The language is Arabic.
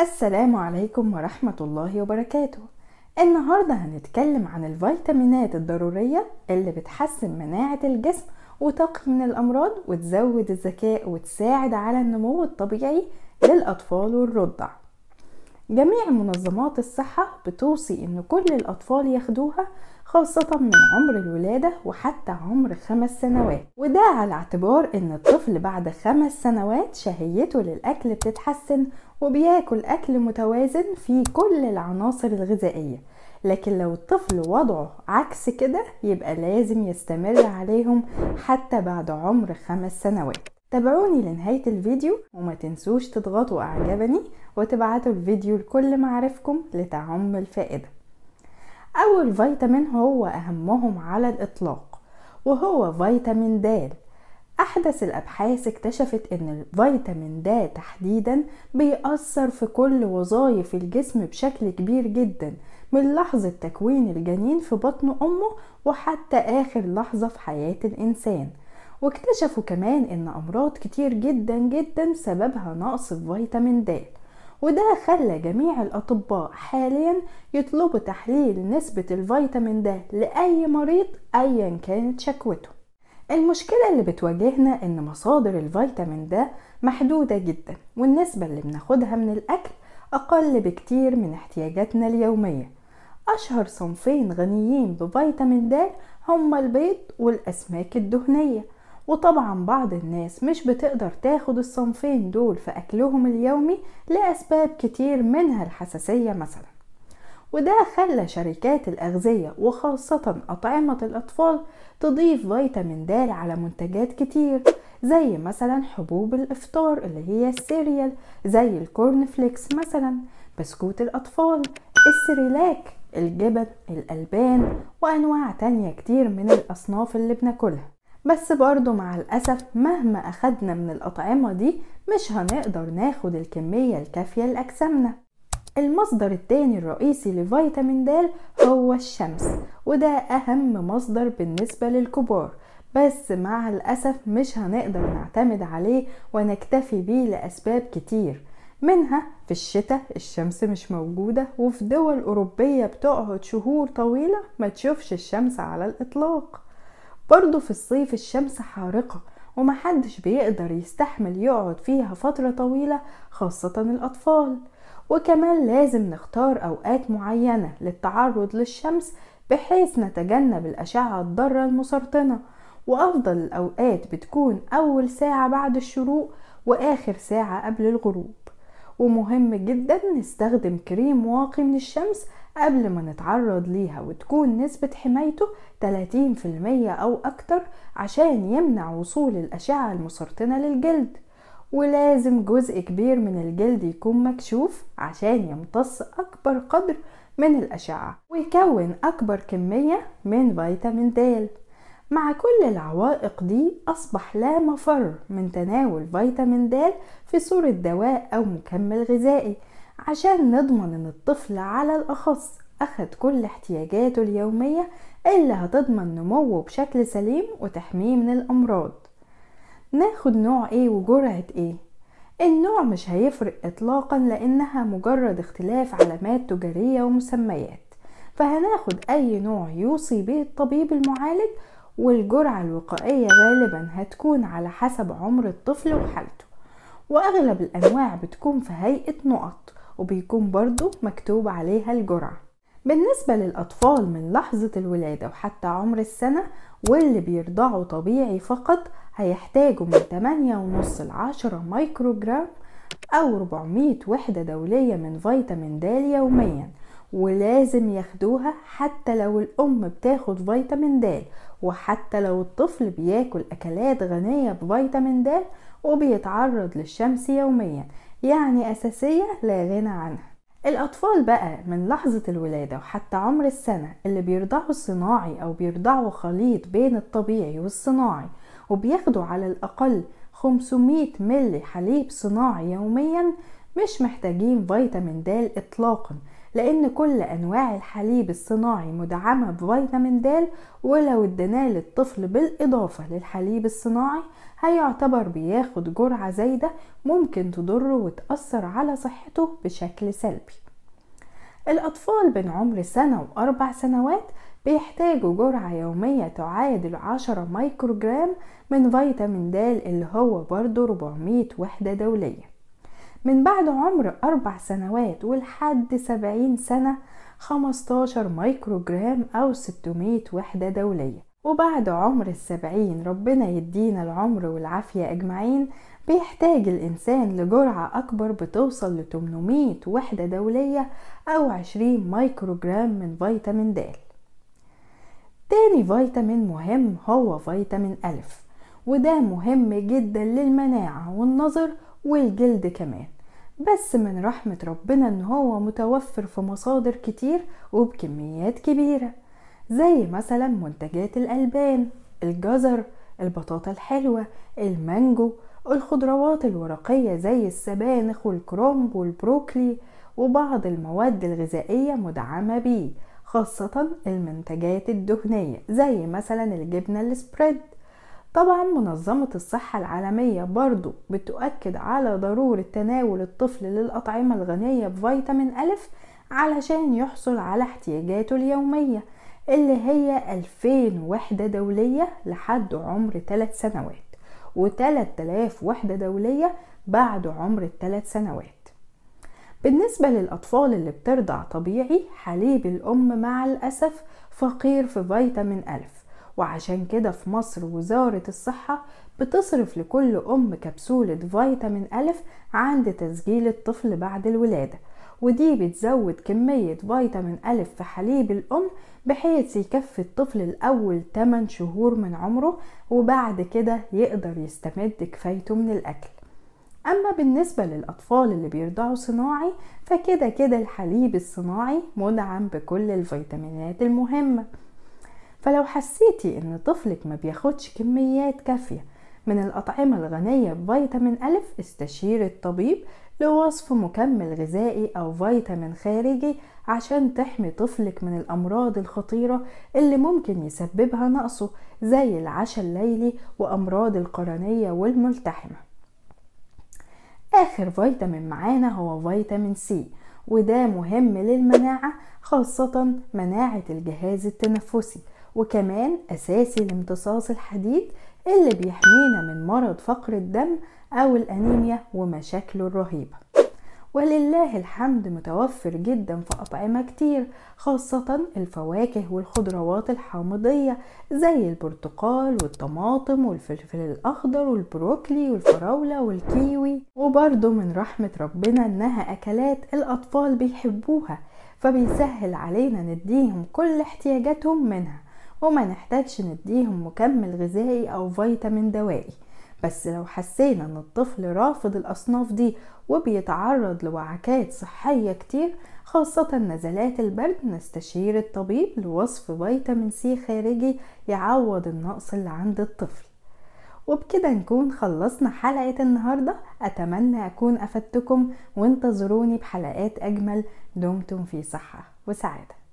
السلام عليكم ورحمة الله وبركاته. النهاردة هنتكلم عن الفيتامينات الضرورية اللي بتحسن مناعة الجسم وتقي من الأمراض وتزود الذكاء وتساعد على النمو الطبيعي للأطفال والرضع. جميع منظمات الصحة بتوصي إن كل الأطفال ياخدوها خاصة من عمر الولادة وحتى عمر خمس سنوات. وده على اعتبار إن الطفل بعد خمس سنوات شهيته للأكل بتتحسن وبياكل أكل متوازن فيه كل العناصر الغذائية. لكن لو الطفل وضعه عكس كده يبقى لازم يستمر عليهم حتى بعد عمر خمس سنوات. تابعوني لنهاية الفيديو وما تنسوش تضغطوا اعجبني وتبعتوا الفيديو لكل معارفكم لتعم الفائدة. أول فيتامين هو أهمهم على الإطلاق وهو فيتامين د. أحدث الأبحاث اكتشفت أن الفيتامين د تحديدا بيأثر في كل وظائف الجسم بشكل كبير جدا من لحظة تكوين الجنين في بطن أمه وحتى آخر لحظة في حياة الإنسان. واكتشفوا كمان أن أمراض كتير جدا جدا سببها نقص فيتامين د. وده خلى جميع الأطباء حاليا يطلبوا تحليل نسبة الفيتامين د لأي مريض أيا كانت شكوته. المشكلة اللي بتواجهنا إن مصادر الفيتامين د محدودة جدا والنسبة اللي بناخدها من الأكل أقل بكتير من احتياجاتنا اليومية. أشهر صنفين غنيين بفيتامين د هما البيض والأسماك الدهنية. وطبعا بعض الناس مش بتقدر تاخد الصنفين دول في أكلهم اليومي لأسباب كتير منها الحساسية مثلا. وده خلى شركات الأغذية وخاصة أطعمة الأطفال تضيف فيتامين د على منتجات كتير زي مثلا حبوب الإفطار اللي هي ال cereal زي ال corn flakes مثلا بسكوت الأطفال السريلاك الجبن الألبان وأنواع تانية كتير من الأصناف اللي بناكلها. بس برضو مع الأسف مهما أخدنا من الأطعمة دي مش هنقدر ناخد الكمية الكافية لأجسامنا. المصدر التاني الرئيسي لفيتامين د هو الشمس وده أهم مصدر بالنسبة للكبار بس مع الأسف مش هنقدر نعتمد عليه ونكتفي بيه لأسباب كتير. منها في الشتاء الشمس مش موجودة وفي دول أوروبية بتقعد شهور طويلة ما تشوفش الشمس على الإطلاق. برضه في الصيف الشمس حارقة ومحدش بيقدر يستحمل يقعد فيها فترة طويلة خاصة الأطفال. وكمان لازم نختار أوقات معينة للتعرض للشمس بحيث نتجنب الأشعة الضارة المسرطنة. وأفضل الأوقات بتكون أول ساعة بعد الشروق وآخر ساعة قبل الغروب. ومهم جدا نستخدم كريم واقي من الشمس قبل ما نتعرض ليها وتكون نسبة حمايته 30% أو أكتر عشان يمنع وصول الأشعة المسرطنة للجلد. ولازم جزء كبير من الجلد يكون مكشوف عشان يمتص أكبر قدر من الأشعة ويكون أكبر كمية من فيتامين د. مع كل العوائق دي أصبح لا مفر من تناول فيتامين د في صورة دواء أو مكمل غذائي عشان نضمن إن الطفل على الأخص أخد كل احتياجاته اليومية اللي هتضمن نموه بشكل سليم وتحميه من الأمراض. ناخد نوع إيه وجرعة إيه؟ النوع مش هيفرق اطلاقا لأنها مجرد اختلاف علامات تجارية ومسميات. فهناخد أي نوع يوصي به الطبيب المعالج والجرعة الوقائية غالبا هتكون على حسب عمر الطفل وحالته. وأغلب الأنواع بتكون في هيئة نقط وبيكون برضو مكتوب عليها الجرعة. بالنسبة للأطفال من لحظة الولادة وحتى عمر السنة واللي بيرضعوا طبيعي فقط هيحتاجوا من 8.5 ل 10 مايكروجرام أو 400 وحدة دولية من فيتامين د يوميا ولازم ياخدوها حتى لو الأم بتاخد فيتامين د وحتى لو الطفل بياكل أكلات غنية بفيتامين د وبيتعرض للشمس يوميا. يعني أساسية لا غنى عنها. الأطفال بقى من لحظة الولادة وحتى عمر السنة اللي بيرضعوا الصناعي أو بيرضعوا خليط بين الطبيعي والصناعي وبياخدوا على الأقل 500 ملي حليب صناعي يوميا مش محتاجين فيتامين د إطلاقا. لأن كل أنواع الحليب الصناعي مدعمة بفيتامين د ولو اديناه للطفل بالإضافة للحليب الصناعي هيعتبر بياخد جرعة زايدة ممكن تضره وتأثر على صحته بشكل سلبي. الأطفال بين عمر سنة وأربع سنوات بيحتاجوا جرعة يومية تعادل عشرة مايكروجرام من فيتامين د اللي هو برضه 400 وحدة دولية. من بعد عمر أربع سنوات ولحد سبعين سنة 15 مايكروجرام أو 600 وحدة دولية. وبعد عمر السبعين ربنا يدينا العمر والعافية أجمعين. بيحتاج الإنسان لجرعة أكبر بتوصل ل 800 وحدة دولية أو 20 مايكروجرام من فيتامين د. تاني فيتامين مهم هو فيتامين ألف وده مهم جدا للمناعة والنظر والجلد كمان. بس من رحمة ربنا إن هو متوفر في مصادر كتير وبكميات كبيرة زي مثلا منتجات الألبان الجزر البطاطا الحلوة المانجو الخضروات الورقية زي السبانخ والكرنب والبروكلي وبعض المواد الغذائية مدعمة بيه خاصة المنتجات الدهنية زي مثلا الجبنة السبريد. طبعا منظمة الصحة العالمية برضو بتؤكد على ضرورة تناول الطفل للأطعمة الغنية بفيتامين ألف علشان يحصل على احتياجاته اليومية اللي هي 2000 وحدة دولية لحد عمر 3 سنوات و3000 وحدة دولية بعد عمر الثلاث سنوات. بالنسبة للأطفال اللي بترضع طبيعي حليب الأم مع الأسف فقير في فيتامين ألف وعشان كده في مصر وزارة الصحة بتصرف لكل أم كبسولة فيتامين ألف عند تسجيل الطفل بعد الولادة ودي بتزود كمية فيتامين ألف في حليب الأم بحيث يكفي الطفل الأول 8 شهور من عمره وبعد كده يقدر يستمد كفايته من الأكل. أما بالنسبة للأطفال اللي بيرضعوا صناعي فكده كده الحليب الصناعي مدعم بكل الفيتامينات المهمة. فلو حسيتي إن طفلك ما بياخدش كميات كافية من الأطعمة الغنية بفيتامين ألف استشير الطبيب لوصف مكمل غذائي أو فيتامين خارجي عشان تحمي طفلك من الأمراض الخطيرة اللي ممكن يسببها نقصه زي العشاء الليلي وأمراض القرنية والملتحمة. آخر فيتامين معانا هو فيتامين سي وده مهم للمناعة خاصة مناعة الجهاز التنفسي. وكمان أساسي لامتصاص الحديد اللي بيحمينا من مرض فقر الدم أو الأنيميا ومشاكله الرهيبة. ولله الحمد متوفر جدا في أطعمة كتير خاصة الفواكه والخضروات الحامضية زي البرتقال والطماطم والفلفل الأخضر والبروكلي والفراولة والكيوي. وبرضه من رحمة ربنا إنها أكلات الأطفال بيحبوها فبيسهل علينا نديهم كل احتياجاتهم منها. وما نحتاجش نديهم مكمل غذائي أو فيتامين دوائي. بس لو حسينا إن الطفل رافض الأصناف دي وبيتعرض لوعكات صحية كتير خاصة نزلات البرد نستشير الطبيب لوصف فيتامين سي خارجي يعوض النقص اللي عند الطفل. وبكده نكون خلصنا حلقة النهاردة. أتمنى أكون أفدتكم وانتظروني بحلقات أجمل. دمتم في صحة وسعادة.